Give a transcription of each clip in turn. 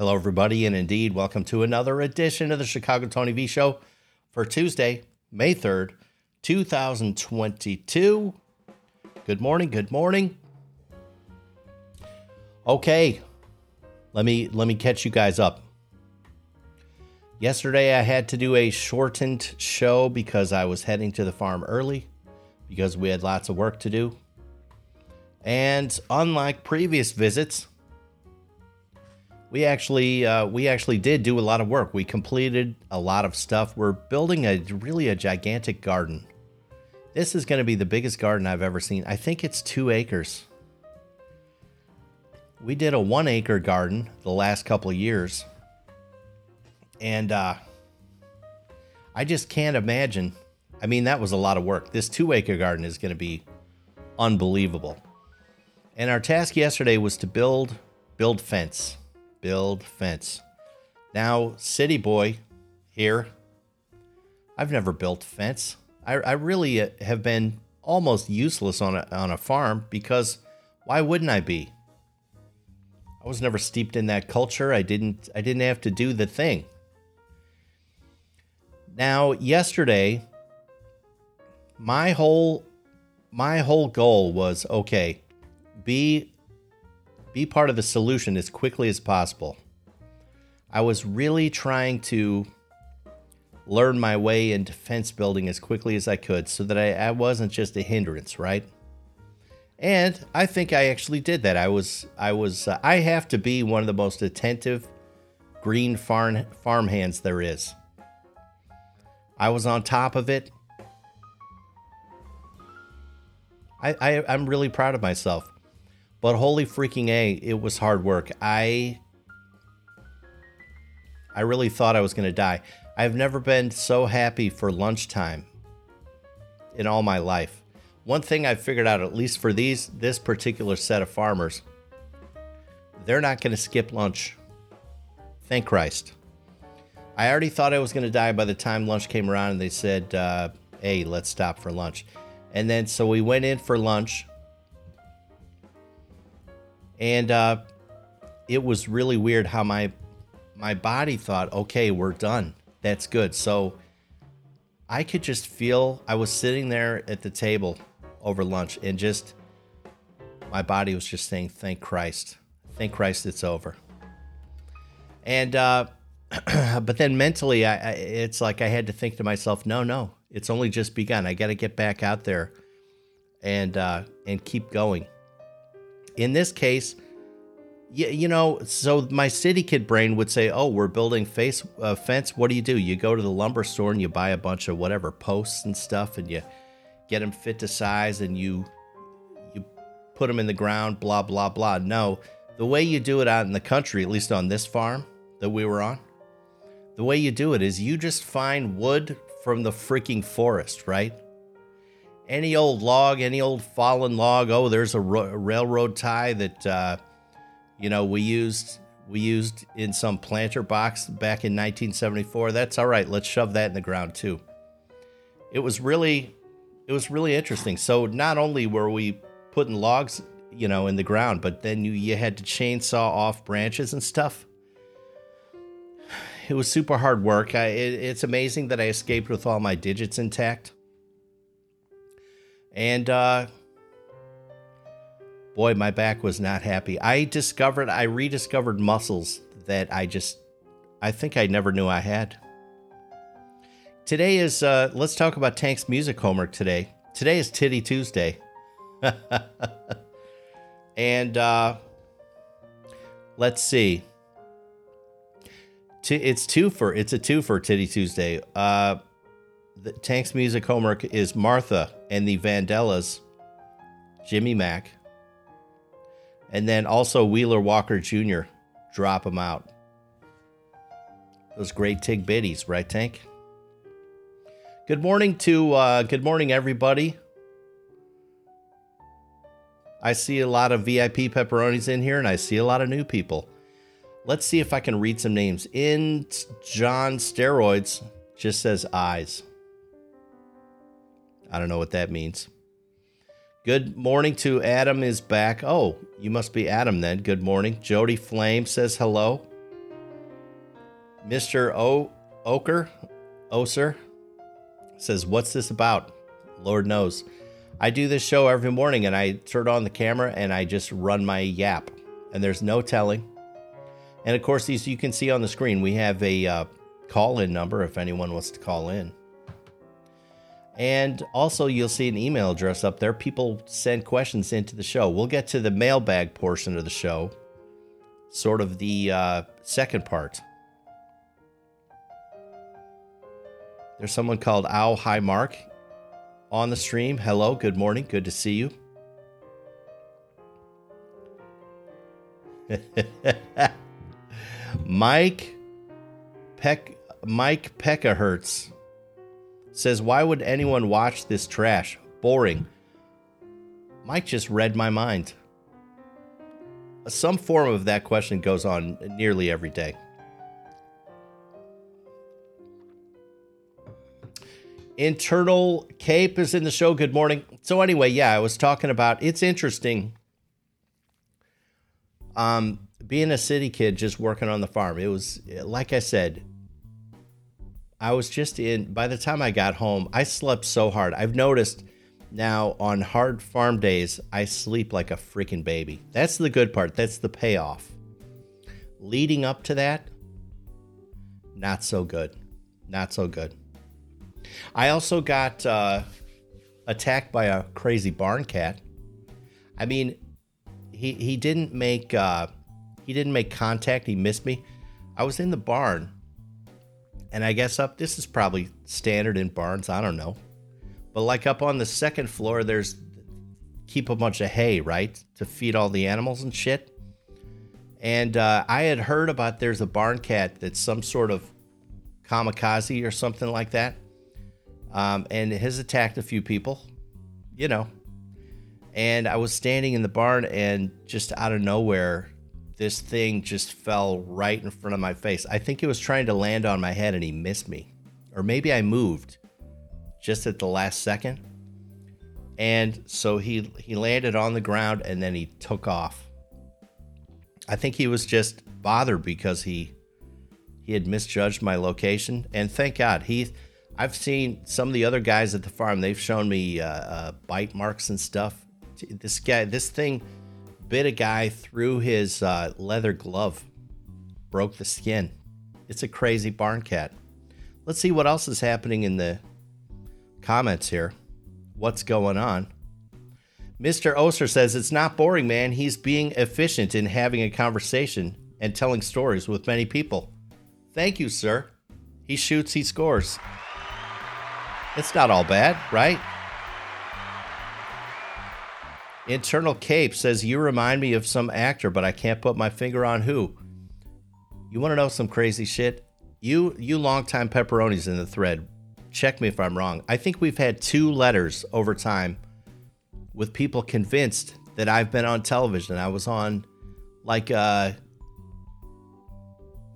Hello, everybody, and indeed, welcome to another edition of the Chicago Tony V Show for Tuesday, May 3rd, 2022. Good morning, good morning. Okay, let me let me catch you guys up. Yesterday I had to do a shortened show because I was heading to the farm early because we had lots of work to do. And unlike previous visits, we actually uh, we actually did do a lot of work. We completed a lot of stuff. We're building a really a gigantic garden. This is going to be the biggest garden I've ever seen. I think it's two acres. We did a one acre garden the last couple of years, and uh, I just can't imagine. I mean, that was a lot of work. This two acre garden is going to be unbelievable. And our task yesterday was to build build fence. Build fence. Now, city boy here, I've never built fence. I, I really uh, have been almost useless on a, on a farm because why wouldn't I be? I was never steeped in that culture. I didn't I didn't have to do the thing. Now, yesterday my whole my whole goal was okay, be be part of the solution as quickly as possible. I was really trying to learn my way in defense building as quickly as I could so that I, I wasn't just a hindrance, right? And I think I actually did that. I was I was uh, I have to be one of the most attentive green farm farm hands there is. I was on top of it. I, I I'm really proud of myself. But holy freaking A, it was hard work. I I really thought I was going to die. I've never been so happy for lunchtime in all my life. One thing I figured out at least for these this particular set of farmers, they're not going to skip lunch. Thank Christ. I already thought I was going to die by the time lunch came around and they said, uh, "Hey, let's stop for lunch." And then so we went in for lunch and uh, it was really weird how my my body thought, okay, we're done. That's good. So I could just feel I was sitting there at the table over lunch and just my body was just saying, thank Christ. Thank Christ it's over. And uh, but then mentally, I, I, it's like I had to think to myself, no, no, it's only just begun. I got to get back out there and uh, and keep going in this case, you, you know, so my city kid brain would say, "Oh, we're building face uh, fence. What do you do? You go to the lumber store and you buy a bunch of whatever posts and stuff, and you get them fit to size, and you you put them in the ground. Blah blah blah. No, the way you do it out in the country, at least on this farm that we were on, the way you do it is you just find wood from the freaking forest, right? Any old log, any old fallen log. Oh, there's a, ro- a railroad tie that uh, you know we used we used in some planter box back in 1974. That's all right. Let's shove that in the ground too. It was really it was really interesting. So not only were we putting logs, you know, in the ground, but then you you had to chainsaw off branches and stuff. It was super hard work. I, it, it's amazing that I escaped with all my digits intact. And uh, boy, my back was not happy. I discovered, I rediscovered muscles that I just, I think I never knew I had. Today is, uh, let's talk about Tank's music homework today. Today is Titty Tuesday. and uh, let's see. T- it's two for it's a two for Titty Tuesday. Uh, the Tank's music homework is Martha and the Vandellas, Jimmy Mack, and then also Wheeler Walker Jr. Drop them out. Those great Tig Biddies, right, Tank? Good morning to uh, good morning everybody. I see a lot of VIP pepperonis in here, and I see a lot of new people. Let's see if I can read some names. In John Steroids just says eyes. I don't know what that means. Good morning to Adam is back. Oh, you must be Adam then. Good morning. Jody Flame says hello. Mr. O Oker Oser says, What's this about? Lord knows. I do this show every morning and I turn on the camera and I just run my yap. And there's no telling. And of course, these you can see on the screen. We have a uh, call in number if anyone wants to call in. And also, you'll see an email address up there. People send questions into the show. We'll get to the mailbag portion of the show, sort of the uh, second part. There's someone called Ow Hi Mark on the stream. Hello, good morning. Good to see you. Mike Peck Mike Peckahertz says, Why would anyone watch this trash? Boring. Mike just read my mind. Some form of that question goes on nearly every day. Internal Cape is in the show. Good morning. So anyway, yeah, I was talking about it's interesting. Um, being a city kid, just working on the farm. It was like I said. I was just in. By the time I got home, I slept so hard. I've noticed now on hard farm days, I sleep like a freaking baby. That's the good part. That's the payoff. Leading up to that, not so good. Not so good. I also got uh, attacked by a crazy barn cat. I mean, he he didn't make uh, he didn't make contact. He missed me. I was in the barn, and I guess up this is probably standard in barns. I don't know, but like up on the second floor, there's keep a bunch of hay right to feed all the animals and shit. And uh, I had heard about there's a barn cat that's some sort of kamikaze or something like that um, and it has attacked a few people, you know. And I was standing in the barn, and just out of nowhere, this thing just fell right in front of my face. I think it was trying to land on my head, and he missed me. Or maybe I moved just at the last second. And so he he landed on the ground and then he took off. I think he was just bothered because he he had misjudged my location and thank God he I've seen some of the other guys at the farm. They've shown me uh, uh, bite marks and stuff. This guy, this thing, bit a guy through his uh, leather glove, broke the skin. It's a crazy barn cat. Let's see what else is happening in the comments here. What's going on? Mr. Oster says it's not boring, man. He's being efficient in having a conversation and telling stories with many people. Thank you, sir. He shoots, he scores. It's not all bad, right? Internal Cape says, You remind me of some actor, but I can't put my finger on who. You want to know some crazy shit? You, you longtime pepperonis in the thread, check me if I'm wrong. I think we've had two letters over time with people convinced that I've been on television. I was on like uh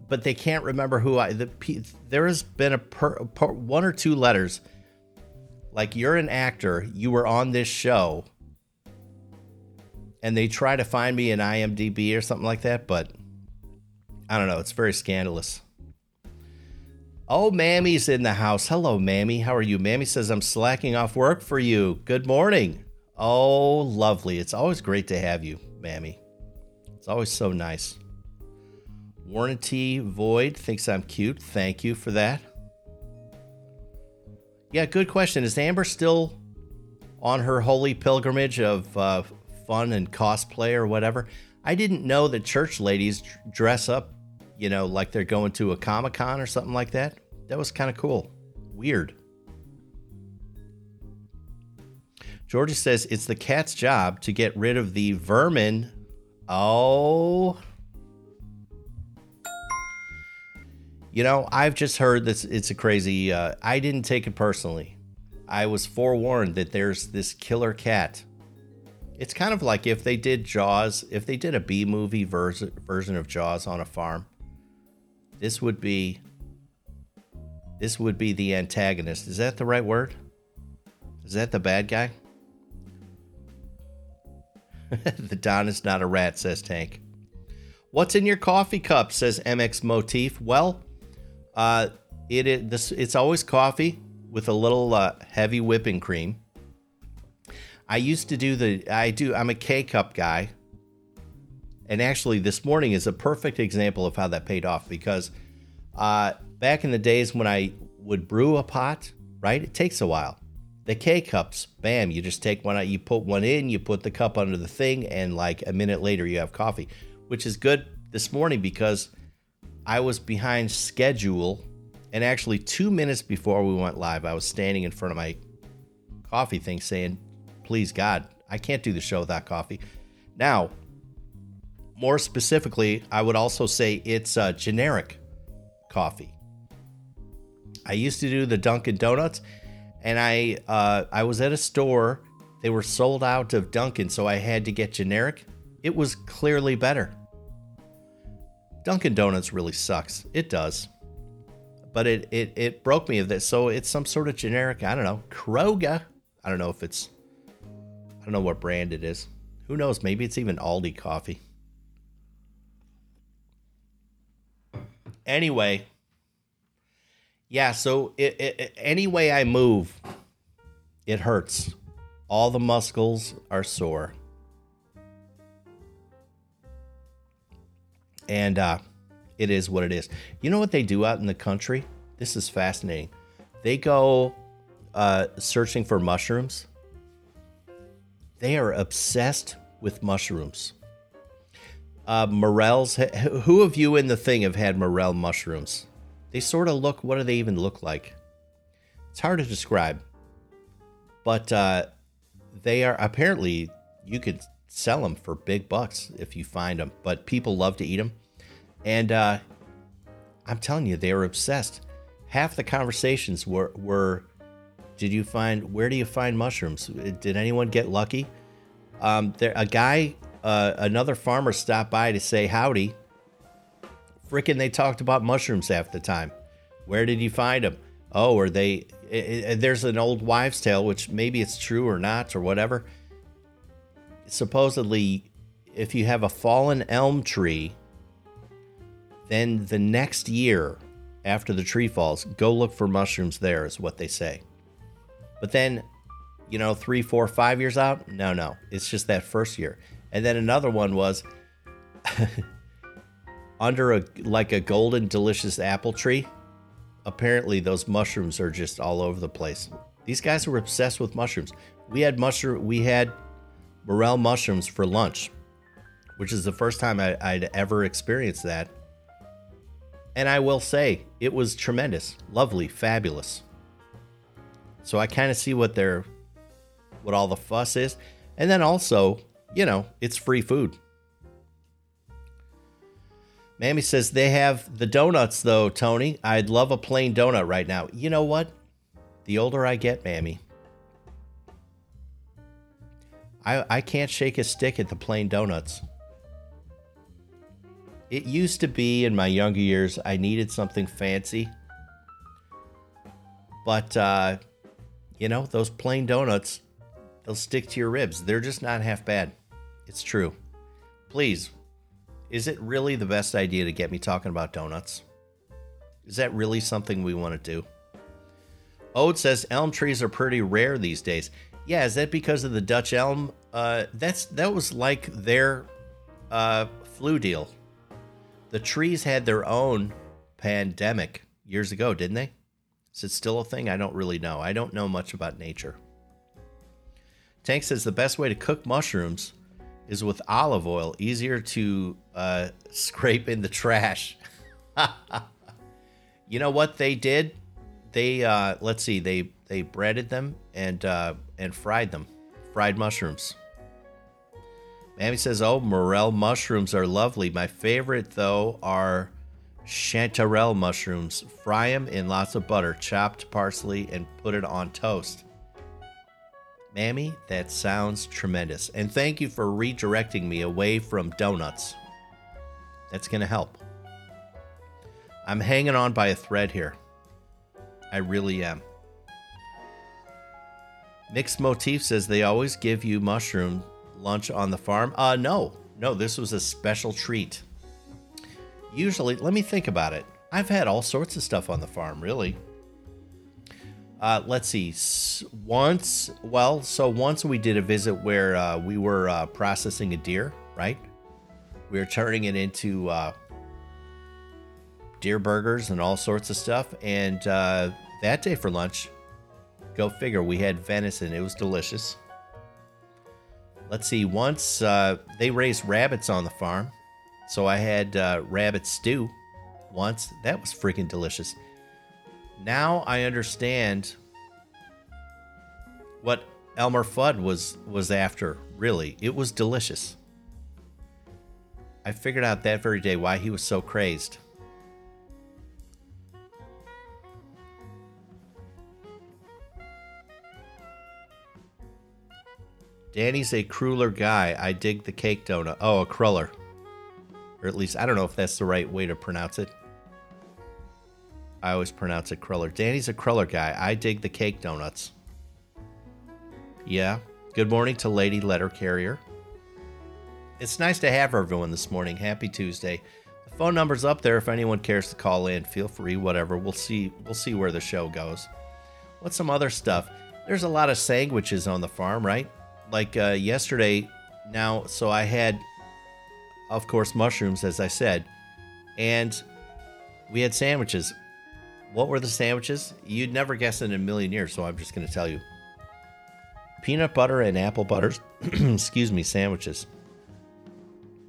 but they can't remember who I the there has been a per, per, one or two letters like you're an actor, you were on this show, and they try to find me in IMDb or something like that, but I don't know. It's very scandalous. Oh, Mammy's in the house. Hello, Mammy. How are you? Mammy says, I'm slacking off work for you. Good morning. Oh, lovely. It's always great to have you, Mammy. It's always so nice. Warranty Void thinks I'm cute. Thank you for that. Yeah, good question. Is Amber still on her holy pilgrimage of uh, fun and cosplay or whatever? I didn't know that church ladies dress up, you know, like they're going to a Comic Con or something like that. That was kind of cool. Weird. Georgia says it's the cat's job to get rid of the vermin. Oh, You know, I've just heard this. It's a crazy. Uh, I didn't take it personally. I was forewarned that there's this killer cat. It's kind of like if they did Jaws, if they did a B movie version version of Jaws on a farm. This would be. This would be the antagonist. Is that the right word? Is that the bad guy? the Don is not a rat, says Tank. What's in your coffee cup? says MX Motif. Well, Uh, it, it this it's always coffee with a little uh, heavy whipping cream. I used to do the I do I'm a K cup guy. And actually this morning is a perfect example of how that paid off because uh, back in the days when I would brew a pot, right? It takes a while. The K cups, bam, you just take one out, you put one in, you put the cup under the thing, and like a minute later you have coffee, which is good this morning because I was behind schedule. And actually, two minutes before we went live, I was standing in front of my coffee thing saying, Please, God, I can't do the show without coffee. Now, more specifically, I would also say it's a generic coffee. I used to do the Dunkin' Donuts, and I uh, I was at a store. They were sold out of Dunkin', so I had to get generic. It was clearly better. Dunkin' Donuts really sucks. It does. But it, it, it broke me of this. So it's some sort of generic, I don't know, Kroger. I don't know if it's, I don't know what brand it is. Who knows? Maybe it's even Aldi coffee. Anyway, yeah, so it, it, any way I move, it hurts. All the muscles are sore. and uh, it is what it is. You know what they do out in the country? This is fascinating. They go uh, searching for mushrooms. They are obsessed with mushrooms. Uh, morels. Who of you in the thing have had morel mushrooms? They sort of look. What do they even look like? It's hard to describe. But uh, they are apparently you could sell them for big bucks if you find them. But people love to eat them, and uh, I'm telling you, they were obsessed. Half the conversations were were, "Did you find? Where do you find mushrooms? Did anyone get lucky?" Um, there, a guy, uh, another farmer stopped by to say howdy. Frickin', they talked about mushrooms half the time. Where did you find them? Oh, are they? It, it, there's an old wives' tale, which maybe it's true or not or whatever supposedly, if you have a fallen elm tree, then the next year after the tree falls, go look for mushrooms there, is what they say. But then, you know, three, four, five years out, no, no, it's just that first year. And then another one was under a like a golden delicious apple tree. Apparently, those mushrooms are just all over the place. These guys were obsessed with mushrooms. We had mushroom. We had morel mushrooms for lunch, which is the first time I, would ever experienced that. And I will say, it was tremendous, lovely, fabulous. So I kind of see what they're, what all the fuss is. And then also, you know, it's free food. Mammy says they have the donuts though, Tony. I'd love a plain donut right now. You know what? The older I get, Mammy, I, I can't shake a stick at the plain donuts. It used to be in my younger years, I needed something fancy. But, uh, you know, those plain donuts, they'll stick to your ribs. They're just not half bad. It's true. Please, is it really the best idea to get me talking about donuts? Is that really something we want to do? Ode says elm trees are pretty rare these days. Yeah, is that because of the Dutch elm? Uh, that's that was like their uh, flu deal. The trees had their own pandemic years ago, didn't they? Is it still a thing? I don't really know. I don't know much about nature. Tank says the best way to cook mushrooms is with olive oil, easier to uh, scrape in the trash. you know what they did? They uh, let's see, they they breaded them and uh, and fried them, fried mushrooms. Mammy says, "Oh, morel mushrooms are lovely. My favorite though are chanterelle mushrooms. Fry them in lots of butter, chopped parsley, and put it on toast." Mammy, that sounds tremendous. And thank you for redirecting me away from donuts. That's going to help. I'm hanging on by a thread here. I really am. Mixed Motif says they always give you mushroom lunch on the farm. Uh no. No, this was a special treat. Usually, let me think about it. I've had all sorts of stuff on the farm, really. Uh, let's see. Once, well, so once we did a visit where uh, we were uh, processing a deer, right? We were turning it into uh, deer burgers and all sorts of stuff. And uh, that day for lunch, go figure, we had venison. It was delicious. Let's see. Once uh, they raised rabbits on the farm, so I had uh, rabbit stew once. That was freaking delicious. Now I understand what Elmer Fudd was was after. Really, it was delicious. I figured out that very day why he was so crazed. Danny's a cruller guy. I dig the cake donut. Oh, a cruller. Or at least, I don't know if that's the right way to pronounce it. I always pronounce it Cruller. Danny's a Cruller guy. I dig the cake donuts. Yeah. Good morning to Lady Letter Carrier. It's nice to have everyone this morning. Happy Tuesday. The phone number's up there if anyone cares to call in. Feel free, whatever. We'll see we'll see where the show goes. What's some other stuff? There's a lot of sandwiches on the farm, right? Like uh, yesterday, now, so I had, of course, mushrooms, as I said, and we had sandwiches. What were the sandwiches? You'd never guess in a million years, so I'm just going to tell you. Peanut butter and apple butters, excuse me, sandwiches.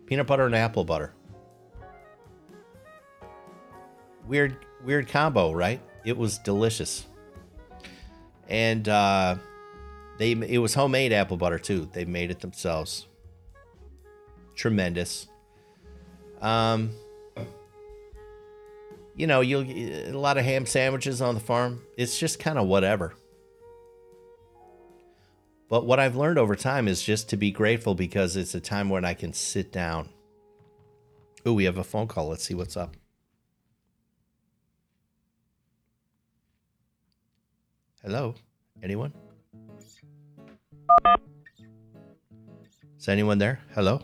Peanut butter and apple butter. Weird, weird combo, right? It was delicious. And uh, they it was homemade apple butter too. They made it themselves. Tremendous. Um, you know, you'll a lot of ham sandwiches on the farm. It's just kind of whatever. But what I've learned over time is just to be grateful because it's a time when I can sit down. Oh, we have a phone call. Let's see what's up. Hello? Anyone? Is anyone there? Hello?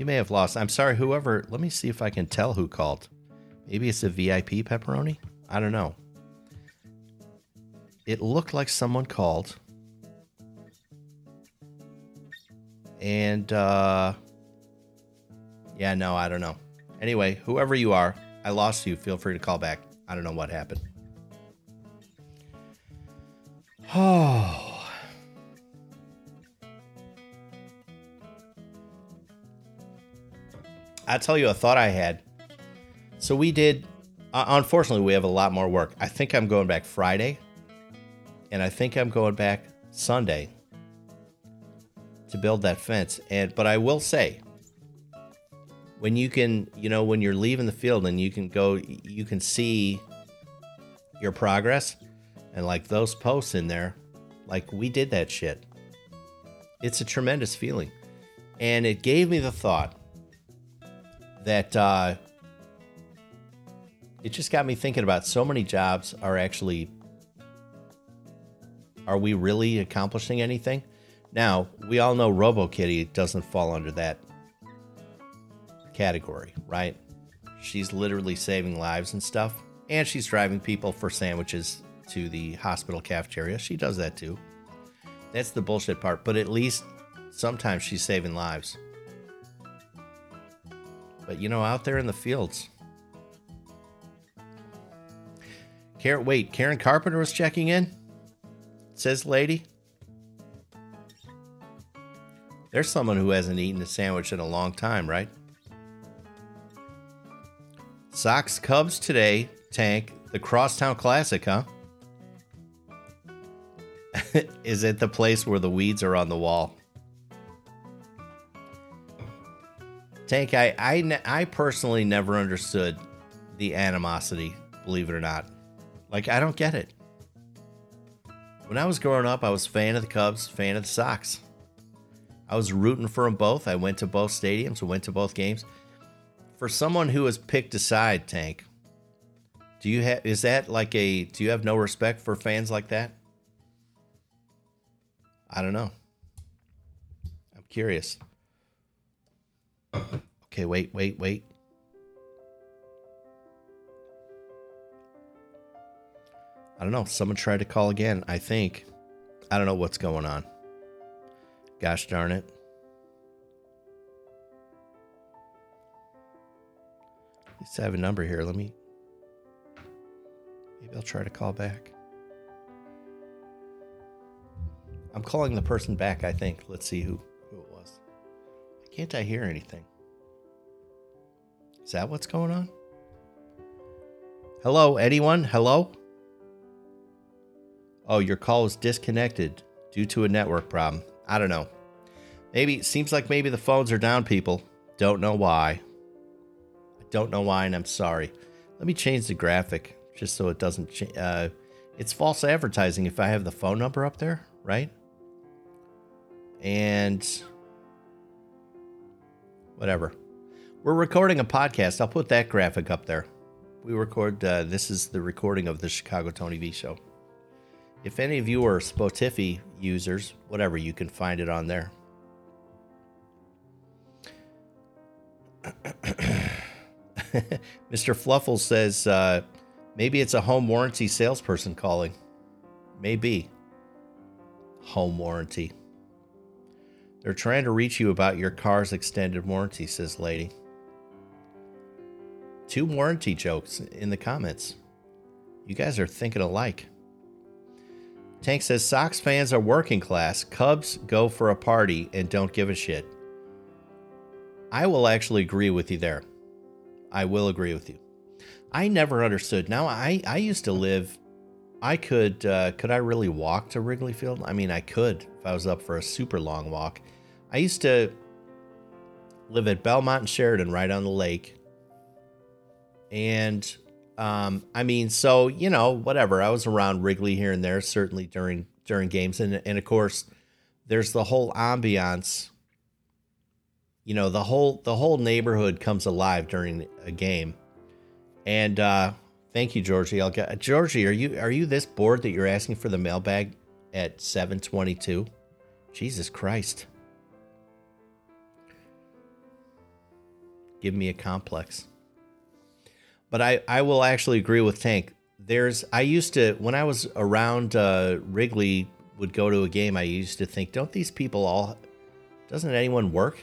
You may have lost. I'm sorry, whoever. Let me see if I can tell who called. Maybe it's a VIP pepperoni? I don't know. It looked like someone called. And, uh, yeah, no, I don't know. Anyway, whoever you are, I lost you. Feel free to call back. I don't know what happened. Oh. I'll tell you a thought I had. So we did. Uh, unfortunately, we have a lot more work. I think I'm going back Friday, and I think I'm going back Sunday to build that fence. And but I will say, when you can, you know, when you're leaving the field and you can go, you can see your progress, and like those posts in there, like we did that shit. It's a tremendous feeling, and it gave me the thought that uh, it just got me thinking about so many jobs are actually are we really accomplishing anything? Now we all know robokitty doesn't fall under that category right? She's literally saving lives and stuff and she's driving people for sandwiches to the hospital cafeteria. She does that too. That's the bullshit part but at least sometimes she's saving lives but you know, out there in the fields. Karen, wait, Karen Carpenter was checking in? Says lady. There's someone who hasn't eaten a sandwich in a long time, right? Sox Cubs today, Tank, the Crosstown Classic, huh? Is it the place where the weeds are on the wall? Tank, I, I, I personally never understood the animosity, believe it or not. Like, I don't get it. When I was growing up, I was fan of the Cubs, fan of the Sox. I was rooting for them both. I went to both stadiums, I went to both games. For someone who has picked a side, Tank, do you have is that like a do you have no respect for fans like that? I don't know. I'm curious. Okay, wait, wait, wait. I don't know. Someone tried to call again, I think. I don't know what's going on. Gosh darn it. At least I have a number here. Let me. Maybe I'll try to call back. I'm calling the person back, I think. Let's see who can't I hear anything? Is that what's going on? Hello, anyone? Hello? Oh, your call was disconnected due to a network problem. I don't know. Maybe it seems like maybe the phones are down, people. Don't know why. I don't know why, and I'm sorry. Let me change the graphic just so it doesn't. Cha- uh, it's false advertising if I have the phone number up there, right? And whatever. We're recording a podcast. I'll put that graphic up there. We record. Uh, this is the recording of the Chicago Tony V show. If any of you are Spotify users, whatever, you can find it on there. Mr. Fluffle says uh, maybe it's a home warranty salesperson calling. Maybe. Home warranty. They're trying to reach you about your car's extended warranty, says Lady. Two warranty jokes in the comments. You guys are thinking alike. Tank says Sox fans are working class. Cubs go for a party and don't give a shit. I will actually agree with you there. I will agree with you. I never understood. Now I I used to live. I could uh, could I really walk to Wrigley Field? I mean, I could if I was up for a super long walk. I used to live at Belmont and Sheridan, right on the lake. And um, I mean, so you know, whatever. I was around Wrigley here and there, certainly during during games, and and of course, there's the whole ambiance. You know, the whole the whole neighborhood comes alive during a game, and uh, thank you, Georgie. I'll get Georgie. Are you are you this bored that you're asking for the mailbag at seven twenty two? Jesus Christ. Give me a complex. But I, I will actually agree with Tank. There's I used to when I was around uh, Wrigley would go to a game. I used to think, don't these people all? Doesn't anyone work?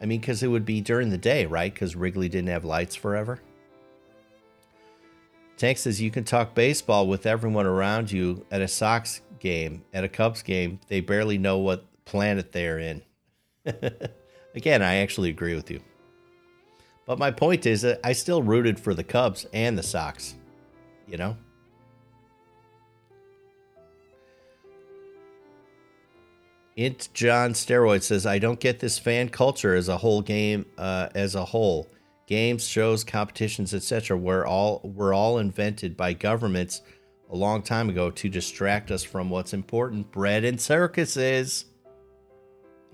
I mean, because it would be during the day, right? Because Wrigley didn't have lights forever. Tank says you can talk baseball with everyone around you at a Sox game, at a Cubs game. They barely know what planet they're in. Again, I actually agree with you. But my point is that I still rooted for the Cubs and the Sox, you know? Int John Steroid says, I don't get this fan culture as a whole game, uh, as a whole. Games, shows, competitions, etc. were all were all invented by governments a long time ago to distract us from what's important. Bread and circuses.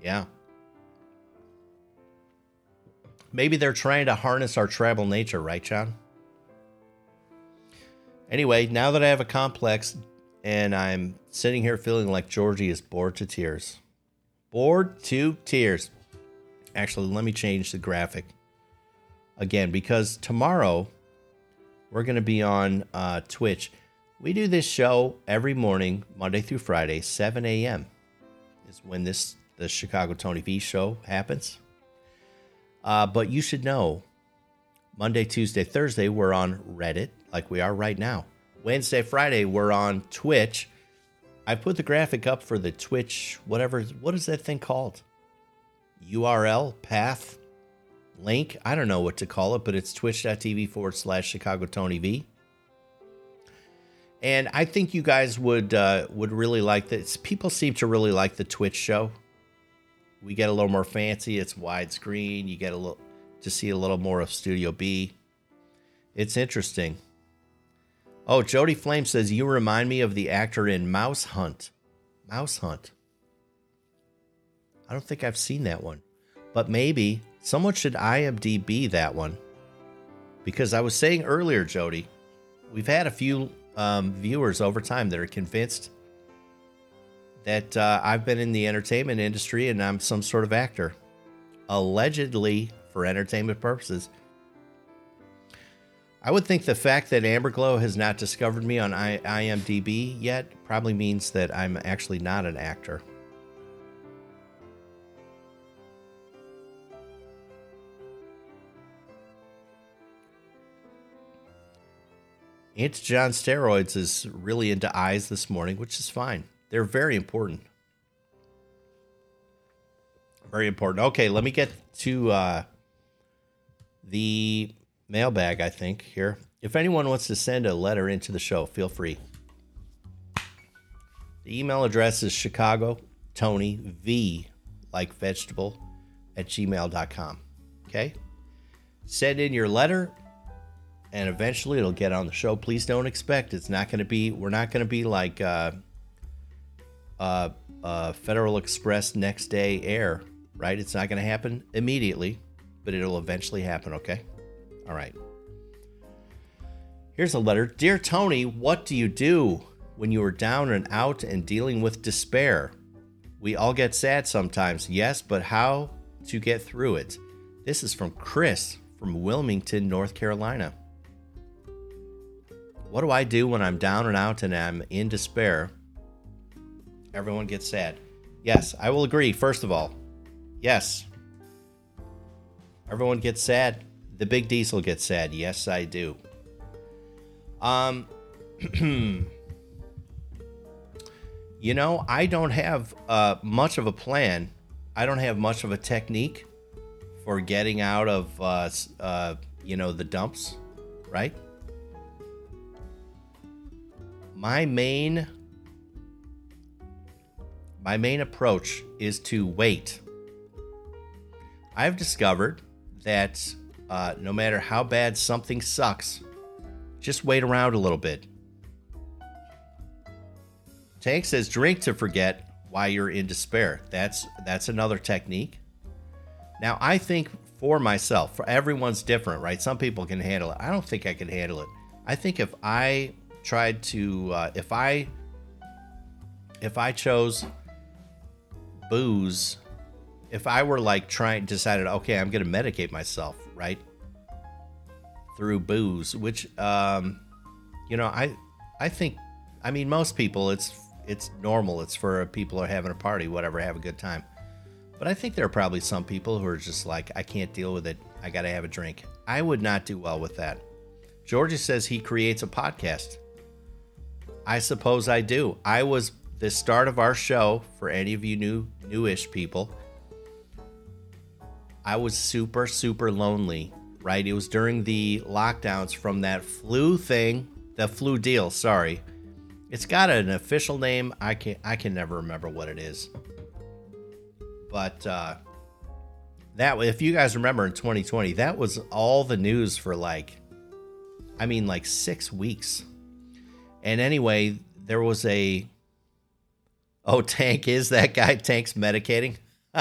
Yeah. Maybe they're trying to harness our tribal nature, right, John? Anyway, now that I have a complex and I'm sitting here feeling like Georgie is bored to tears. Bored to tears. Actually, let me change the graphic again because tomorrow we're going to be on uh, Twitch. We do this show every morning, Monday through Friday, 7 a.m. is when this the Chicago Tony V show happens. Uh, but you should know Monday, Tuesday, Thursday, we're on Reddit, like we are right now. Wednesday, Friday, we're on Twitch. I put the graphic up for the Twitch, whatever. What is that thing called? URL, path, link. I don't know what to call it, but it's twitch.tv forward slash Chicago Tony V. And I think you guys would uh, would really like this. People seem to really like the Twitch show we get a little more fancy. It's widescreen. You get a little to see a little more of Studio B. It's interesting. Oh, Jody Flame says you remind me of the actor in Mouse Hunt. Mouse Hunt. I don't think I've seen that one, but maybe someone should IMDb that one. Because I was saying earlier, Jody, we've had a few um, viewers over time that are convinced that uh, I've been in the entertainment industry and I'm some sort of actor, allegedly for entertainment purposes. I would think the fact that Amberglow has not discovered me on I- IMDb yet probably means that I'm actually not an actor. Aunt John Steroids is really into eyes this morning, which is fine. They're very important. Very important. Okay, let me get to uh, the mailbag, I think, here. If anyone wants to send a letter into the show, feel free. The email address is Chicago Tony V, like vegetable, at gmail.com. Okay? Send in your letter and eventually it'll get on the show. Please don't expect it's not going to be, we're not going to be like uh, uh, uh, Federal Express next day air, right? It's not going to happen immediately, but it'll eventually happen, okay? All right. Here's a letter Dear Tony, what do you do when you are down and out and dealing with despair? We all get sad sometimes, yes, but how to get through it? This is from Chris from Wilmington, North Carolina. What do I do when I'm down and out and I'm in despair? Everyone gets sad. Yes, I will agree, first of all. Yes. Everyone gets sad. The big diesel gets sad. Yes, I do. Um You know, I don't have uh, much of a plan. I don't have much of a technique for getting out of, uh, uh, you know, the dumps, right? My main, my main approach is to wait. I've discovered that uh, no matter how bad something sucks, just wait around a little bit Tank says drink to forget why you're in despair. That's that's another technique. Now I think for myself, for everyone's different, right? Some people can handle it. I don't think I can handle it. I think if I tried to, uh, if I, if I chose booze, if I were like trying, decided, okay, I'm gonna medicate myself, right? Through booze, which, um, you know, I, I think, I mean, most people, it's it's normal. It's for people who are having a party, whatever, have a good time. But I think there are probably some people who are just like, I can't deal with it. I got to have a drink. I would not do well with that. Georgia says he creates a podcast. I suppose I do. I was the start of our show for any of you new newish people. I was super super lonely, right? It was during the lockdowns from that flu thing, the flu deal, sorry. It's got an official name. I can I can never remember what it is. But uh, that if you guys remember in 2020, that was all the news for like, I mean, like six weeks. And anyway, there was a. Oh, Tank is that guy? Tank's medicating.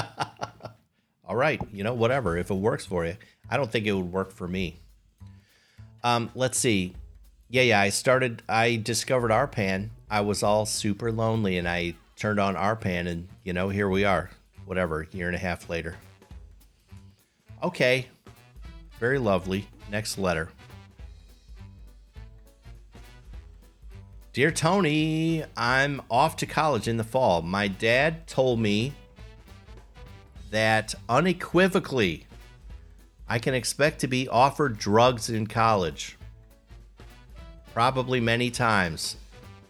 all right, you know whatever. If it works for you, I don't think it would work for me. Um, let's see yeah, yeah. I started. I discovered RPAN. I was all super lonely, and I turned on RPAN, and you know, here we are. Whatever, year and a half later. Okay, very lovely. Next letter. Dear Tony, I'm off to college in the fall. My dad told me that unequivocally I can expect to be offered drugs in college probably many times.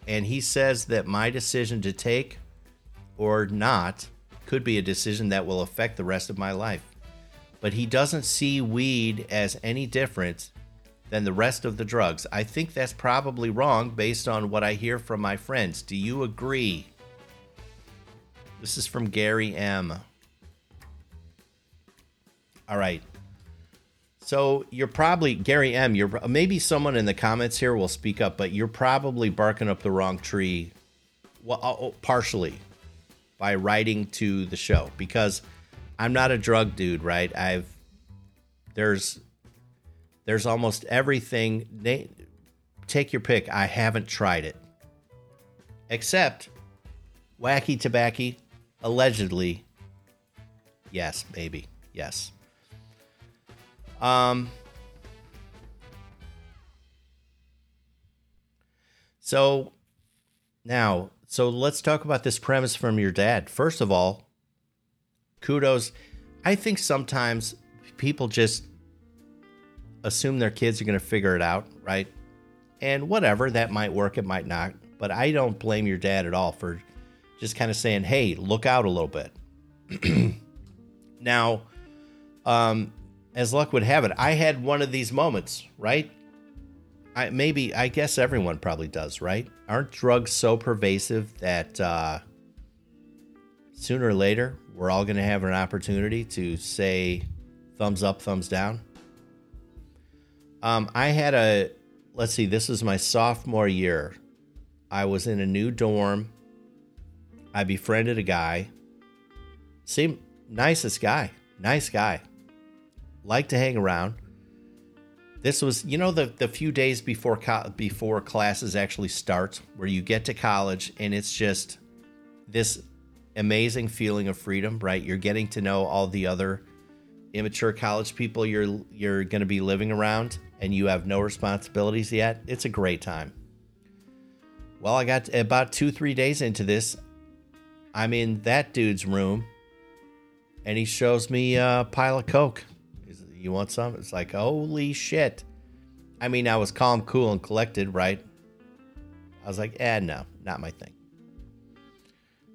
And he says that my decision to take or not could be a decision that will affect the rest of my life. But he doesn't see weed as any different than the rest of the drugs. I think that's probably wrong based on what I hear from my friends. Do you agree? This is from Gary M. All right. So you're probably Gary M. You're maybe someone in the comments here will speak up, but you're probably barking up the wrong tree. Well, uh, oh, partially by writing to the show because I'm not a drug dude, right? I've there's there's almost everything. Take your pick. I haven't tried it, except wacky tobacco. Allegedly, yes, maybe yes. Um, So now, so let's talk about this premise from your dad. First of all, kudos. I think sometimes people just assume their kids are going to figure it out, right? And whatever, that might work, it might not. But I don't blame your dad at all for just kind of saying, hey, look out a little bit. now, um, as luck would have it, I had one of these moments, right? I maybe I guess everyone probably does, right? Aren't drugs so pervasive that uh, sooner or later we're all going to have an opportunity to say thumbs up, thumbs down? Um, I had a let's see, this was my sophomore year. I was in a new dorm. I befriended a guy. Seemed nicest guy, nice guy. Liked to hang around. This was, you know, the the few days before co- before classes actually start, where you get to college and it's just this amazing feeling of freedom, right? You're getting to know all the other immature college people you're you're going to be living around and you have no responsibilities yet. It's a great time. Well, I got about 2-3 days into this. I'm in that dude's room and he shows me a pile of coke you want some? It's like, holy shit. I mean, I was calm, cool, and collected, right? I was like, eh, no, not my thing.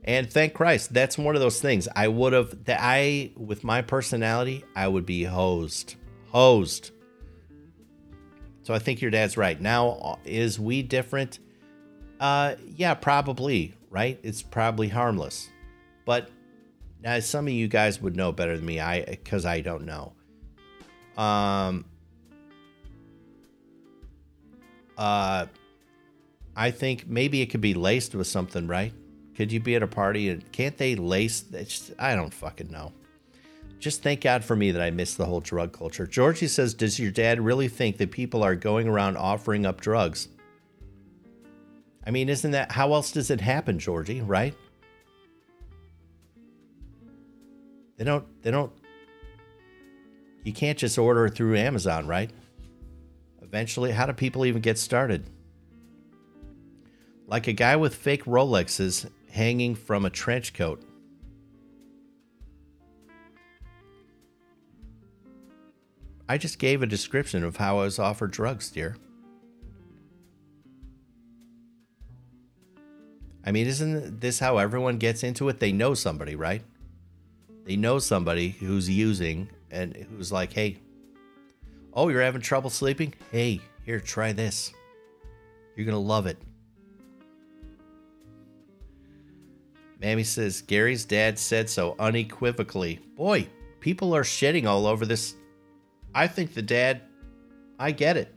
And thank Christ, that's one of those things. I would have, that I, with my personality, I would be hosed. Hosed. So I think your dad's right. Now, is we different? Uh, yeah, probably, right? It's probably harmless. But now some of you guys would know better than me, I because I don't know. Um, uh, I think maybe it could be laced with something, right? Could you be at a party and can't they lace? Just, I don't fucking know. Just thank God for me that I missed the whole drug culture. Georgie says, Does your dad really think that people are going around offering up drugs? I mean, isn't that how else does it happen, Georgie, right? They don't they don't you can't just order through Amazon, right? Eventually, how do people even get started? Like a guy with fake Rolexes hanging from a trench coat. I just gave a description of how I was offered drugs, dear. I mean, isn't this how everyone gets into it? They know somebody, right? They know somebody who's using and who's like, hey, oh, you're having trouble sleeping? Hey, here, try this. You're going to love it. Mammy says, Gary's dad said so unequivocally. Boy, people are shitting all over this. I think the dad, I get it.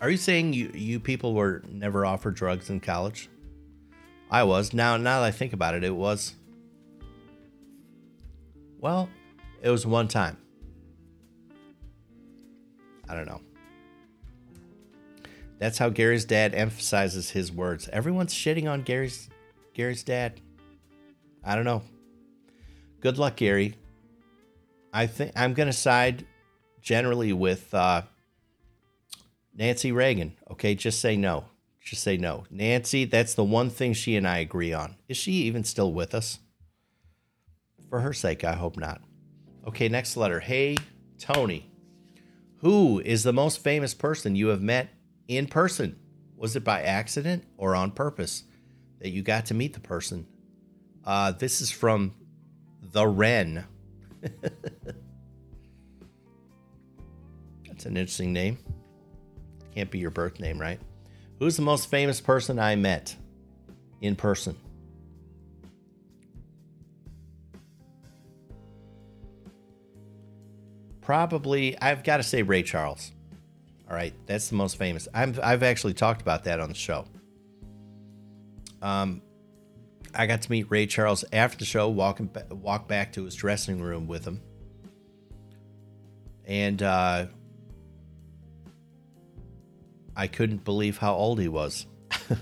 Are you saying you, you people were never offered drugs in college? I was. Now, now that I think about it, it was. Well, it was one time. I don't know. That's how Gary's dad emphasizes his words. Everyone's shitting on Gary's Gary's dad. I don't know. Good luck, Gary. I think I'm gonna side generally with uh, Nancy Reagan. Okay, just say no. Just say no. Nancy, that's the one thing she and I agree on. Is she even still with us? For her sake, I hope not. Okay, next letter. Hey, Tony. Who is the most famous person you have met in person? Was it by accident or on purpose that you got to meet the person? Uh, this is from The Wren. That's an interesting name. Can't be your birth name, right? Who's the most famous person I met in person? probably I've got to say Ray Charles. All right, that's the most famous. I've I've actually talked about that on the show. Um, I got to meet Ray Charles after the show, walking walk back to his dressing room with him, and uh, I couldn't believe how old he was. but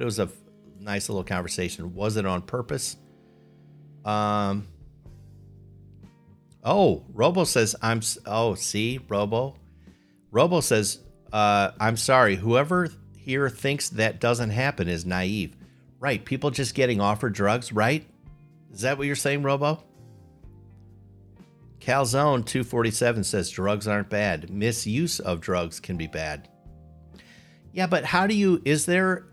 it was a nice little conversation. Was it on purpose? Um, Oh, Robo says I'm. Oh, see, Robo. Robo says, uh, I'm sorry, whoever here thinks that doesn't happen is naive. Right, people just getting offered drugs, right? Is that what you're saying, Robo? Calzone 247 says drugs aren't bad. Misuse of drugs can be bad. Yeah, but how do you, is there,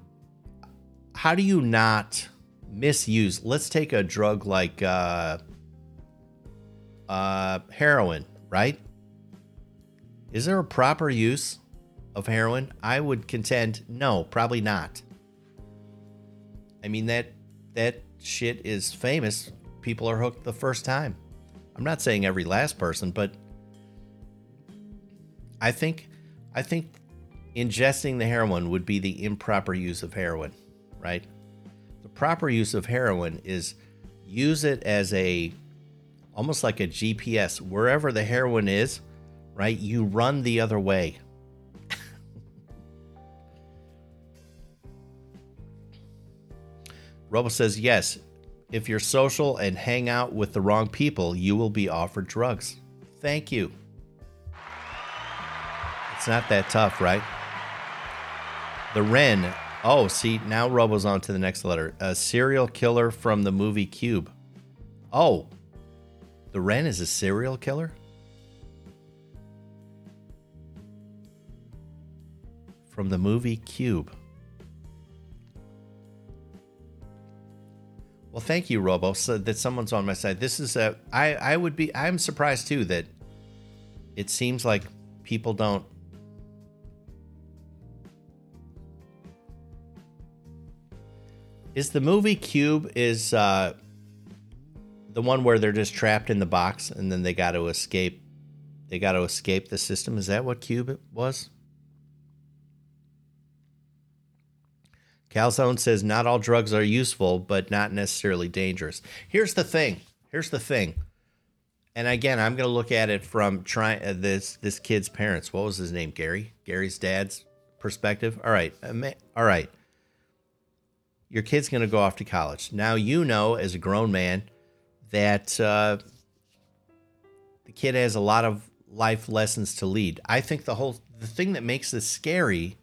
how do you not misuse? Let's take a drug like uh, uh, heroin, right? Is there a proper use of heroin? I would contend no, probably not. I mean that that shit is famous. People are hooked the first time. I'm not saying every last person, but I think I think ingesting the heroin would be the improper use of heroin, right? The proper use of heroin is use it as a almost like a GPS. Wherever the heroin is, right? You run the other way. Robo says, yes, if you're social and hang out with the wrong people, you will be offered drugs. Thank you. It's not that tough, right? The Wren. Oh, see, now Robo's on to the next letter. A serial killer from the movie Cube. Oh, the Wren is a serial killer? From the movie Cube. Well, thank you, Robo, so that someone's on my side. This is a. I I would be. I'm surprised too that it seems like people don't. Is the movie Cube is uh, the one where they're just trapped in the box and then they got to escape? They got to escape the system. Is that what Cube was? Calzone says not all drugs are useful, but not necessarily dangerous. Here's the thing. Here's the thing. And again, I'm going to look at it from trying uh, this this kid's parents. What was his name? Gary. Gary's dad's perspective. All right. All right. Your kid's going to go off to college. Now you know, as a grown man, that uh, the kid has a lot of life lessons to lead. I think the whole the thing that makes this scary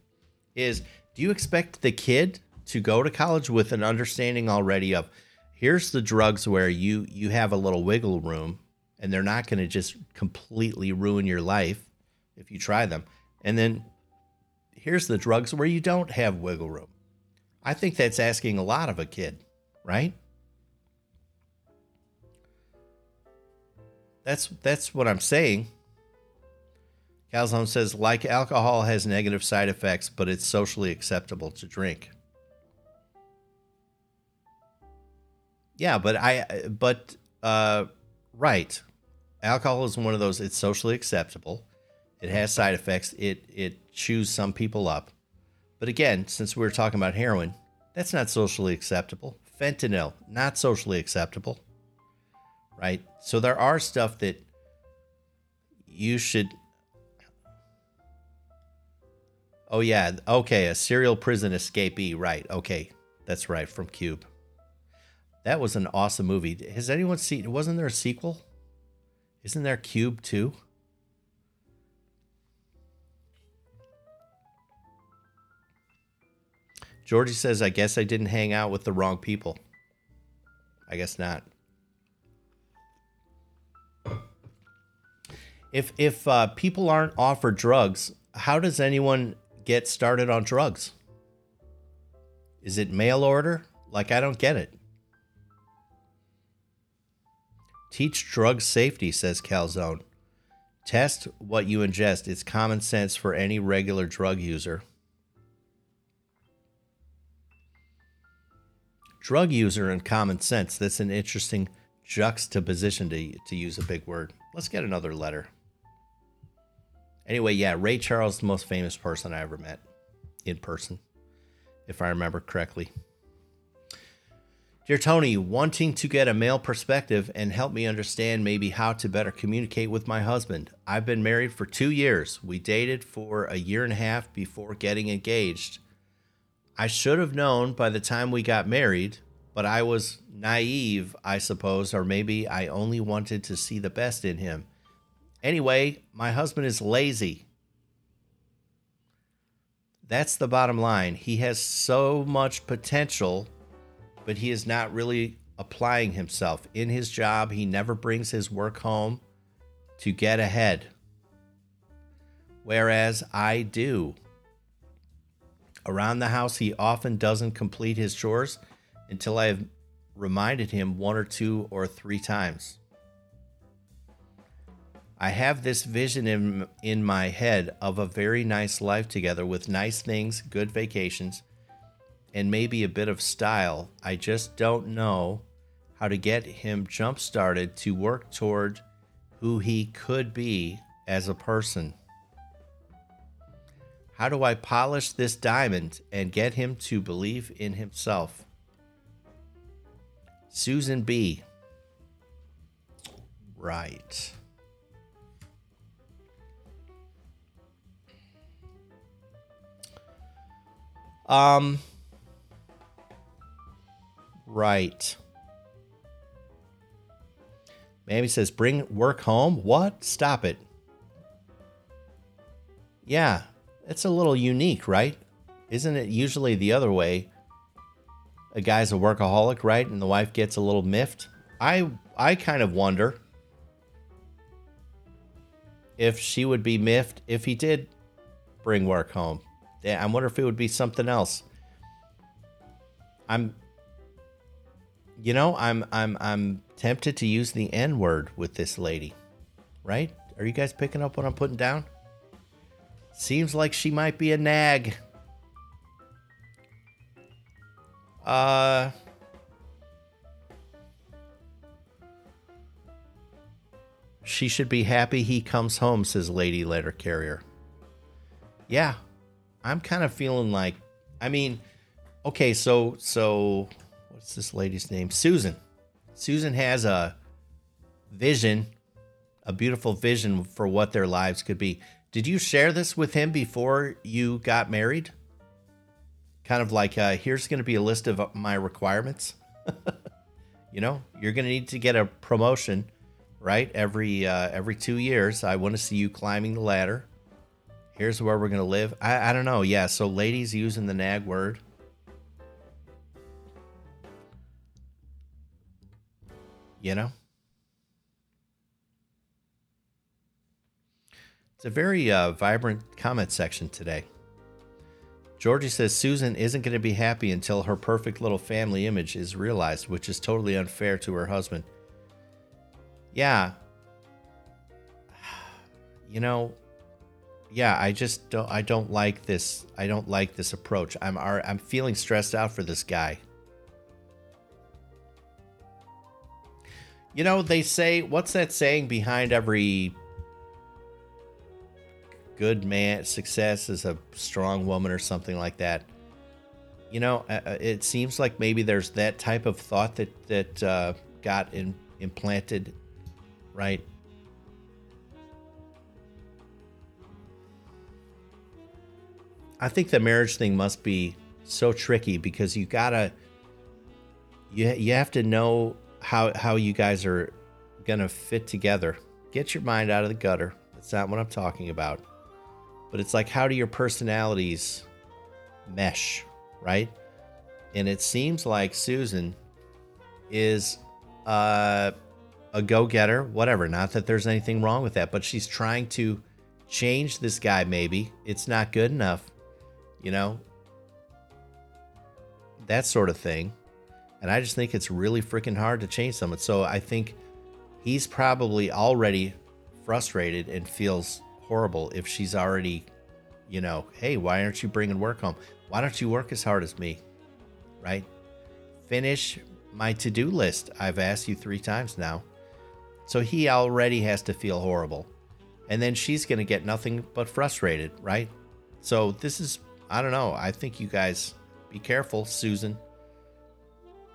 is do you expect the kid to go to college with an understanding already of here's the drugs where you you have a little wiggle room and they're not going to just completely ruin your life if you try them. And then here's the drugs where you don't have wiggle room. I think that's asking a lot of a kid, right? That's that's what I'm saying. Calzone says, like alcohol has negative side effects, but it's socially acceptable to drink. Yeah, but I, but, uh, right. Alcohol is one of those, it's socially acceptable. It has side effects. It, it chews some people up. But again, since we are talking about heroin, that's not socially acceptable. Fentanyl, not socially acceptable. Right? So there are stuff that you should Oh yeah, okay, a serial prison escapee, right? Okay, that's right from Cube. That was an awesome movie. Has anyone seen? Wasn't there a sequel? Isn't there Cube Two? Georgie says, "I guess I didn't hang out with the wrong people." I guess not. If if uh, people aren't offered drugs, how does anyone get started on drugs? Is it mail order? Like, I don't get it. Teach drug safety, says Calzone. Test what you ingest. It's common sense for any regular drug user. Drug user and common sense. That's an interesting juxtaposition to, to use a big word. Let's get another letter. Anyway, yeah, Ray Charles, the most famous person I ever met in person, if I remember correctly. Dear Tony, wanting to get a male perspective and help me understand maybe how to better communicate with my husband. I've been married for two years. We dated for a year and a half before getting engaged. I should have known by the time we got married, but I was naive, I suppose, or maybe I only wanted to see the best in him. Anyway, my husband is lazy. That's the bottom line. He has so much potential, but he is not really applying himself. In his job, he never brings his work home to get ahead. Whereas I do. Around the house, he often doesn't complete his chores until I have reminded him one or two or three times. I have this vision in, in my head of a very nice life together with nice things, good vacations, and maybe a bit of style. I just don't know how to get him jump started to work toward who he could be as a person. How do I polish this diamond and get him to believe in himself? Susan B. Right. Um. Right. Mammy says, bring work home? What? Stop it. Yeah, it's a little unique, right? Isn't it usually the other way? A guy's a workaholic, right? And the wife gets a little miffed. I I kind of wonder if she would be miffed if he did bring work home. I wonder if it would be something else. I'm you know, I'm I'm I'm tempted to use the N word with this lady. Right? Are you guys picking up what I'm putting down? Seems like she might be a nag. Uh She should be happy he comes home, says Lady Letter Carrier. Yeah, I'm kind of feeling like I mean, okay, so so what's this lady's name? Susan. Susan has a vision, a beautiful vision for what their lives could be. Did you share this with him before you got married? Kind of like, uh, here's going to be a list of my requirements. you know, you're going to need to get a promotion, right? Every uh, every two years. I want to see you climbing the ladder. Here's where we're going to live. I, I don't know. Yeah. So, ladies using the nag word. You know? It's a very uh, vibrant comment section today. Georgie says Susan isn't going to be happy until her perfect little family image is realized, which is totally unfair to her husband. Yeah. You know, yeah, I just don't I don't like this I don't like this approach. I'm I'm feeling stressed out for this guy. You know, they say what's that saying behind every good man success is a strong woman or something like that? You know uh, uh, it seems like maybe there's that type of thought that that uh, got in, implanted right? I think the marriage thing must be so tricky because you gotta you, you have to know how how you guys are gonna fit together get your mind out of the gutter that's not what i'm talking about but it's like how do your personalities mesh, right? And it seems like Susan is uh, a go getter, whatever. Not that there's anything wrong with that, but she's trying to change this guy, maybe. It's not good enough, you know? That sort of thing. And I just think it's really freaking hard to change someone. So I think he's probably already frustrated and feels horrible if she's already, you know, hey, why aren't you bringing work home? Why don't you work as hard as me? Right? Finish my to do list. I've asked you three times now. So he already has to feel horrible. And then she's going to get nothing but frustrated, right? So this is, I don't know. I think you guys be careful, Susan.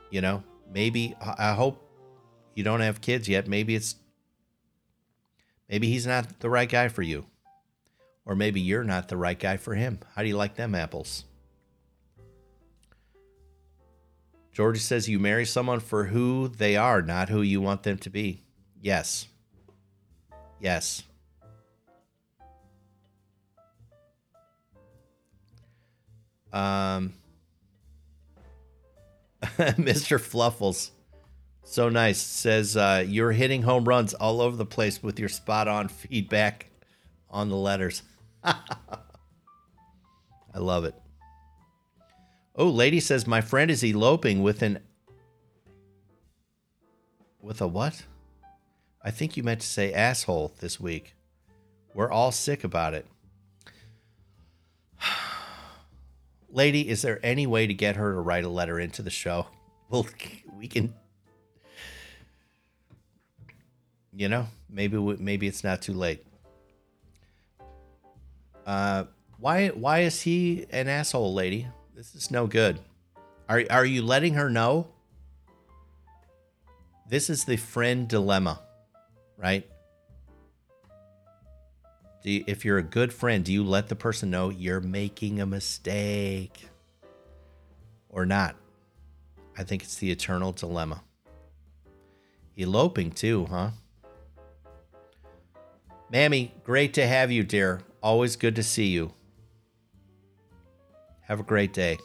You know, maybe, I hope you don't have kids yet. Maybe it's Maybe he's not the right guy for you. Or maybe you're not the right guy for him. How do you like them apples? Georgie says you marry someone for who they are, not who you want them to be. Yes. Yes. Um, Mr. Fluffles, so nice, says uh, you're hitting home runs all over the place with your spot on feedback on the letters. I love it. Oh, lady says my friend is eloping with an with a what? I think you meant to say asshole this week. We're all sick about it. Lady, is there any way to get her to write a letter into the show? Well, we can. You know, maybe maybe it's not too late. Uh, why why is he an asshole, lady? This is no good. Are are you letting her know? This is the friend dilemma, right? You, if you're a good friend, do you let the person know you're making a mistake or not? I think it's the eternal dilemma. Eloping too, huh? Mammy, great to have you, dear. Always good to see you. Have a great day.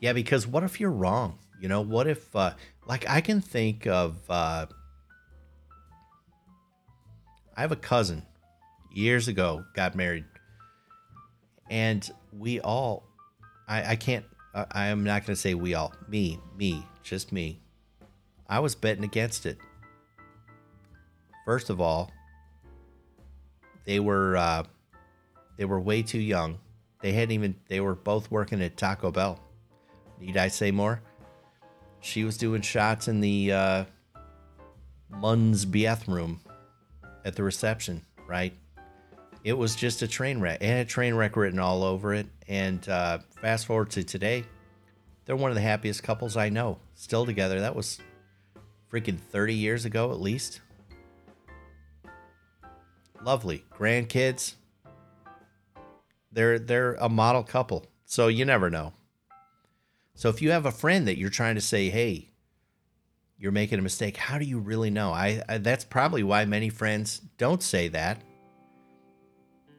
Yeah, because what if you're wrong? You know, what if, uh, like, I can think of, uh, I have a cousin years ago got married, and we all, I, I can't, I, I am not going to say we all, me, me, just me. I was betting against it. First of all, they were uh, they were way too young. They hadn't even they were both working at Taco Bell. Need I say more? She was doing shots in the uh, Munn's bathroom at the reception, right? It was just a train wreck. It had a train wreck written all over it. And uh, fast forward to today, they're one of the happiest couples I know. Still together. That was freaking 30 years ago at least. Lovely. Grandkids. They're they're a model couple. So you never know. So if you have a friend that you're trying to say, "Hey, you're making a mistake," how do you really know? I, I that's probably why many friends don't say that,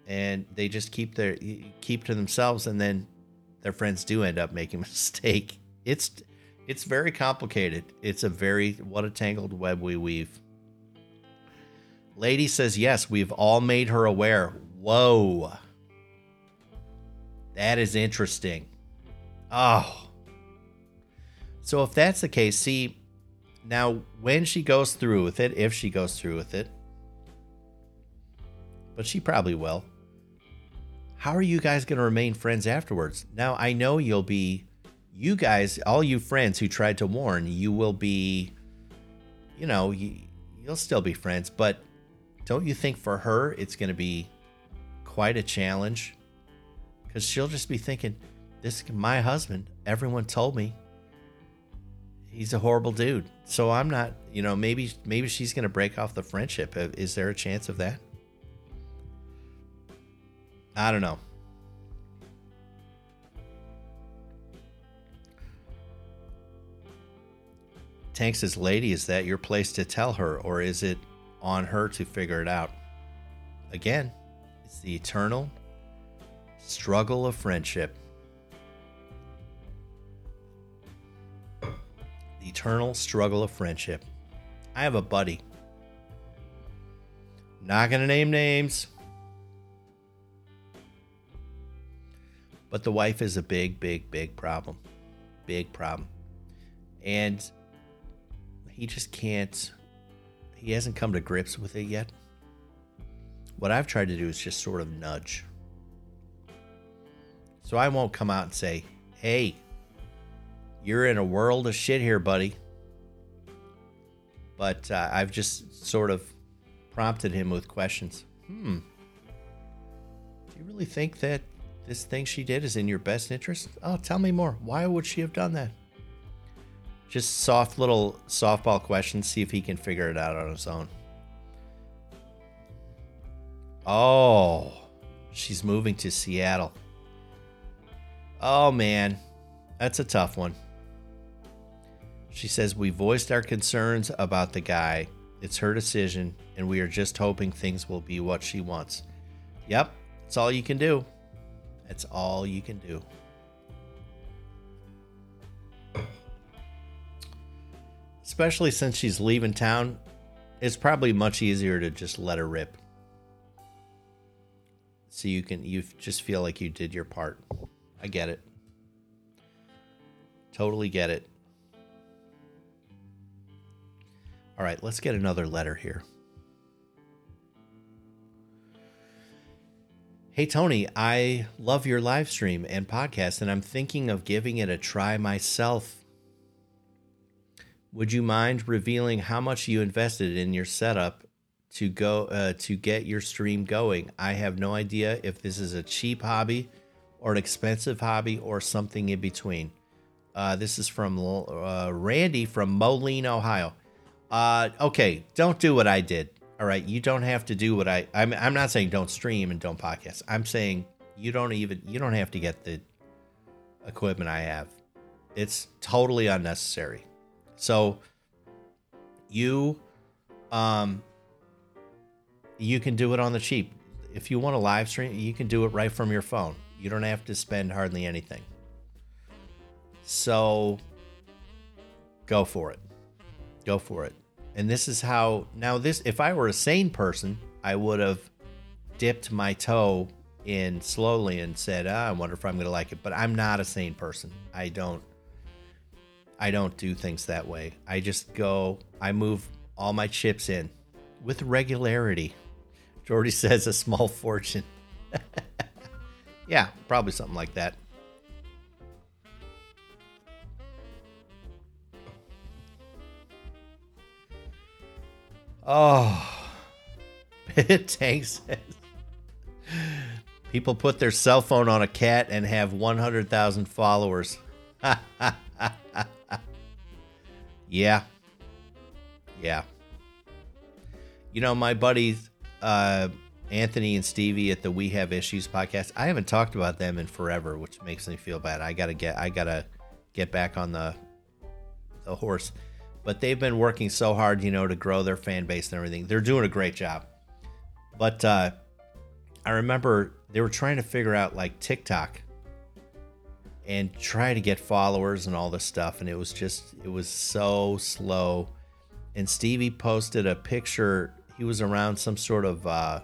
and they just keep their keep to themselves, and then their friends do end up making a mistake. It's it's very complicated. It's a very what a tangled web we weave. Lady says yes, we've all made her aware. Whoa. That is interesting. Oh. So if that's the case, see, now when she goes through with it, if she goes through with it, but she probably will, how are you guys going to remain friends afterwards? Now, I know you'll be, you guys, all you friends who tried to warn, you will be, you know, you, you'll still be friends, but don't you think for her it's going to be quite a challenge because she'll just be thinking, "This my husband. Everyone told me he's a horrible dude." So I'm not, you know, maybe maybe she's going to break off the friendship. Uh, is there a chance of that? I don't know. Tank says, "Lady, is that your place to tell her, or is it on her to figure it out?" Again, it's the eternal Struggle of friendship. Eternal struggle of friendship. I have a buddy. Not going to name names. But the wife is a big, big, big problem. Big problem. And he just can't, he hasn't come to grips with it yet. What I've tried to do is just sort of nudge so I won't come out and say, hey, you're in a world of shit here, buddy. But uh, I've just sort of prompted him with questions. Hmm. Do you really think that this thing she did is in your best interest? Oh, tell me more. Why would she have done that? Just soft little softball questions, see if he can figure it out on his own. Oh, she's moving to Seattle. Oh man, that's a tough one. She says, We voiced our concerns about the guy. It's her decision, and we are just hoping things will be what she wants. Yep, that's all you can do. That's all you can do. Especially since she's leaving town, it's probably much easier to just let her rip. So you can you just feel like you did your part. I get it. Totally get it. All right, let's get another letter here. Hey, Tony, I love your live stream and podcast, and I'm thinking of giving it a try myself. Would you mind revealing how much you invested in your setup to go uh, to get your stream going? I have no idea if this is a cheap hobby or an expensive hobby or something in between. Uh, this is from uh, Randy from Moline, Ohio. Uh, okay, don't do what I did. All right, you don't have to do what I. I'm. I'm not saying don't stream and don't podcast. I'm saying you don't even. You don't have to get the equipment I have. It's totally unnecessary. So you, um, you can do it on the cheap. If you want to live stream, you can do it right from your phone. You don't have to spend hardly anything. So go for it. Go for it. And this is how now this if I were a sane person, I would have dipped my toe in slowly and said, ah, I wonder if I'm to like it. But I'm not a sane person. I don't I don't do things that way. I just go, I move all my chips in with regularity. Jordy says a small fortune. yeah, probably something like that. Oh, Tank says people put their cell phone on a cat and have 100,000 followers. yeah. Yeah. You know, my buddies, uh, Anthony and Stevie at the We Have Issues podcast, I haven't talked about them in forever, which makes me feel bad. I gotta get, I gotta get back on the, the horse but they've been working so hard, you know, to grow their fan base and everything. They're doing a great job. But uh, I remember they were trying to figure out like TikTok and try to get followers and all this stuff, and it was just it was so slow. And Stevie posted a picture. He was around some sort of uh,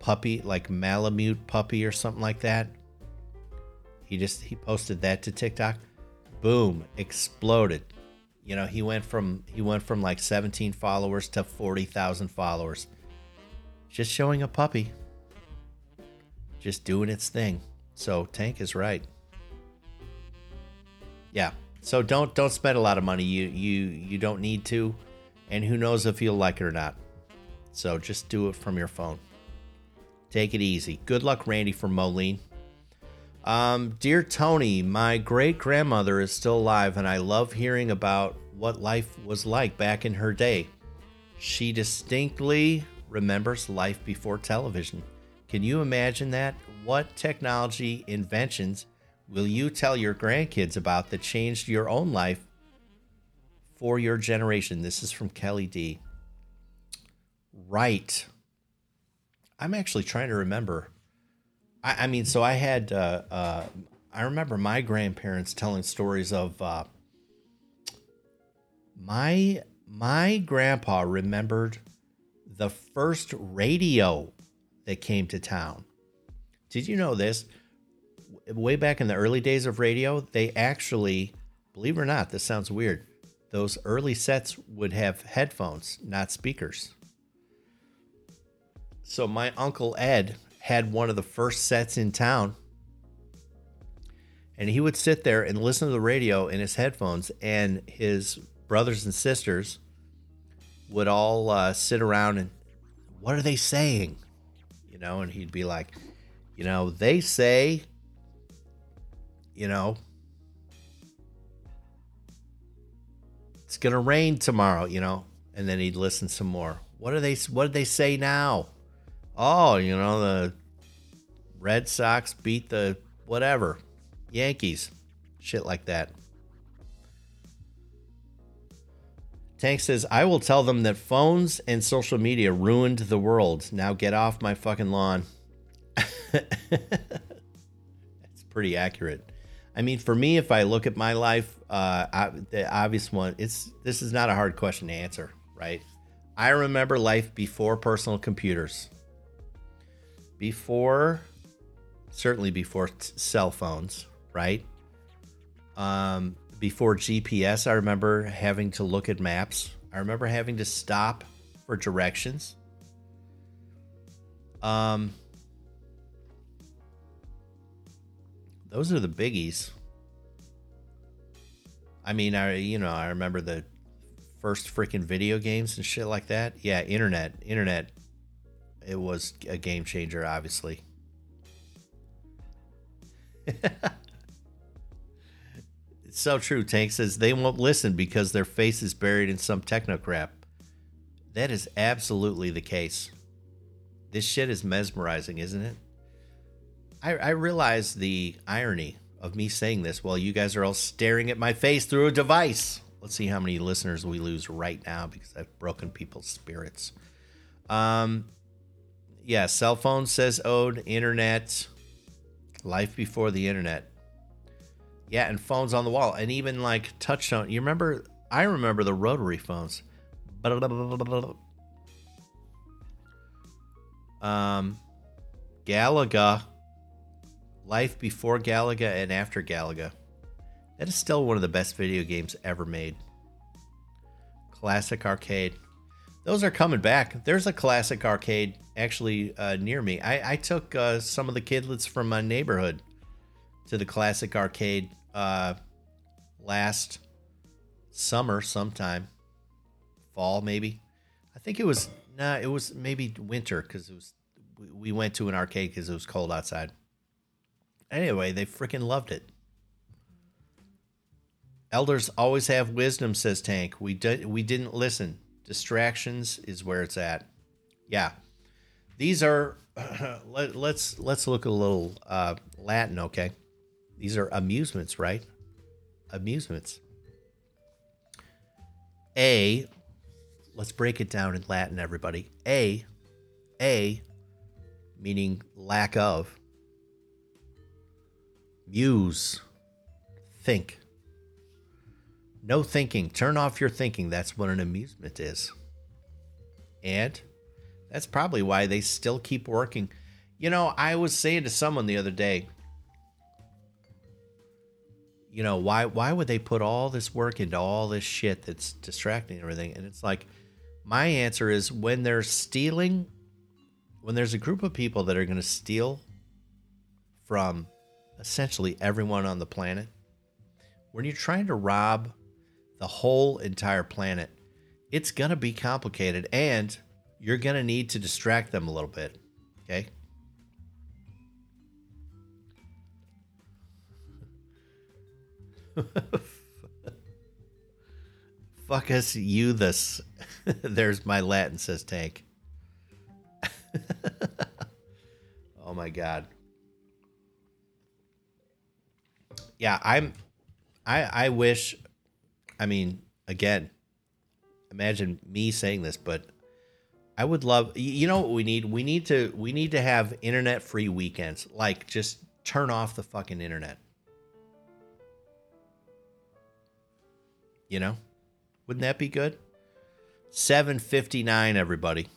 puppy, like Malamute puppy or something like that. He just he posted that to TikTok. Boom, exploded you know, he went from he went from like 17 followers to 40,000 followers. Just showing a puppy. Just doing its thing. So Tank is right. Yeah. So don't don't spend a lot of money. You you you don't need to. And who knows if you'll like it or not. So just do it from your phone. Take it easy. Good luck, Randy from Moline. Um, Dear Tony, my great grandmother is still alive, and I love hearing about what life was like back in her day. She distinctly remembers life before television. Can you imagine that? What technology inventions will you tell your grandkids about that changed your own life for your generation? This is from Kelly D. Right. I'm actually trying to remember I, I mean, so I had, uh, uh, I remember my grandparents telling stories of uh, my my grandpa remembered the first radio that came to town. Did you know this? Way back in the early days of radio, they actually, believe it or not, this sounds weird. Those early sets would have headphones, not speakers. So my uncle Ed had one of the first sets in town. And he would sit there and listen to the radio in his headphones, and his brothers and sisters would all uh, sit around and, what are they saying? You know, and he'd be like, you know, they say, you know, it's gonna rain tomorrow, you know, and then he'd listen some more. What are they? What did they say now? Oh, you know, the Red Sox beat the whatever, Yankees, shit like that. Tank says, I will tell them that phones and social media ruined the world. Now get off my fucking lawn. That's pretty accurate. I mean, for me, if I look at my life, uh, I, the obvious one, it's this is not a hard question to answer, right? I remember life before personal computers, before, certainly before t- cell phones, right? Um, before GPS, I remember having to look at maps. I remember having to stop for directions. Um, those are the biggies. I mean, I you know I remember the first freaking video games and shit like that. Yeah, internet, internet. It was a game changer, obviously. it's so true. Tank says they won't listen because their face is buried in some techno crap. That is absolutely the case. This shit is mesmerizing, isn't it? I, I realize the irony of me saying this while you guys are all staring at my face through a device. Let's see how many listeners we lose right now because I've broken people's spirits. Um, yeah, cell phone says ode, internet, life before the internet. Yeah, and phones on the wall, and even like touchtone. You remember? I remember the rotary phones. Um, Galaga Life before Galaga and after Galaga. That is still one of the best video games ever made. Classic arcade. Those are coming back. There's a classic arcade actually uh, near me. I, I took uh, some of the kidlets from my neighborhood to the classic arcade uh, last summer, sometime, fall maybe. I think it was nah, it was maybe winter because it was we went to an arcade because it was cold outside. Anyway, they freaking loved it. Elders always have wisdom, says Tank. We did we didn't listen. Distractions is where it's at. Yeah. These are let, let's let's look a little uh, Latin, okay? These are amusements, right? Amusements. A let's break it down in Latin, everybody. A A meaning lack of Muse. Think. No thinking. Turn off your thinking. That's what an amusement is. And that's probably why they still keep working. You know, I was saying to someone the other day, you know, why why would they put all this work into all this shit that's distracting everything? And it's like my answer is when they're stealing when there's a group of people that are going to steal from essentially everyone on the planet, when you're trying to rob the whole entire planet, it's going to be complicated and you're going to need to distract them a little bit. Okay. Fuck us, you this. There's my Latin, says Tank. oh my god. yeah, I'm I I wish I mean, again, imagine me saying this, but I would love you know what we need? We need to we need to have internet free weekends. Like just turn off the fucking internet. You know? Wouldn't that be good? 759 everybody.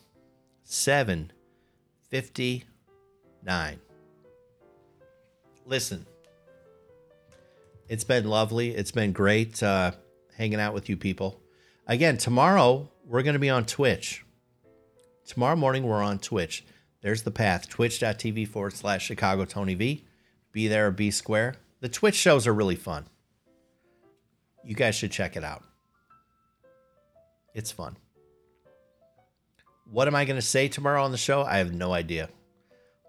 759. Listen, it's been lovely. It's been great uh, hanging out with you people. Again, tomorrow we're going to be on Twitch. Tomorrow morning we're on Twitch. There's the path twitch.tv forward slash Chicago Tony V. Be there or be square. The Twitch shows are really fun. You guys should check it out. It's fun. What am I going to say tomorrow on the show? I have no idea.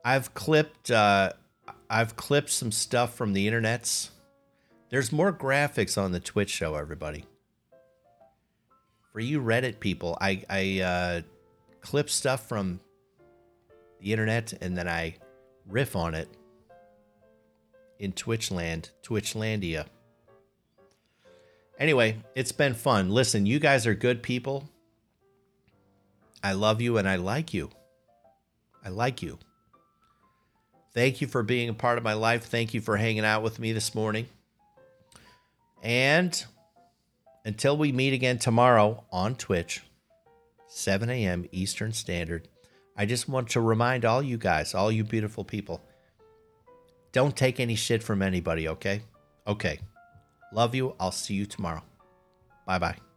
I've clipped uh, I've clipped some stuff from the internets there's more graphics on the Twitch show, everybody. For you Reddit people, I, I uh, clip stuff from the internet and then I riff on it in Twitchland, Twitchlandia. Anyway, it's been fun. Listen, you guys are good people. I love you and I like you. I like you. thank you for being a part of my life. Thank you for hanging out with me this morning. And until we meet again tomorrow on Twitch, 7 a.m. Eastern Standard, I just want to remind all you guys, all you beautiful people, don't take any shit from anybody, okay? Okay. Love you. I'll see you tomorrow. Bye bye.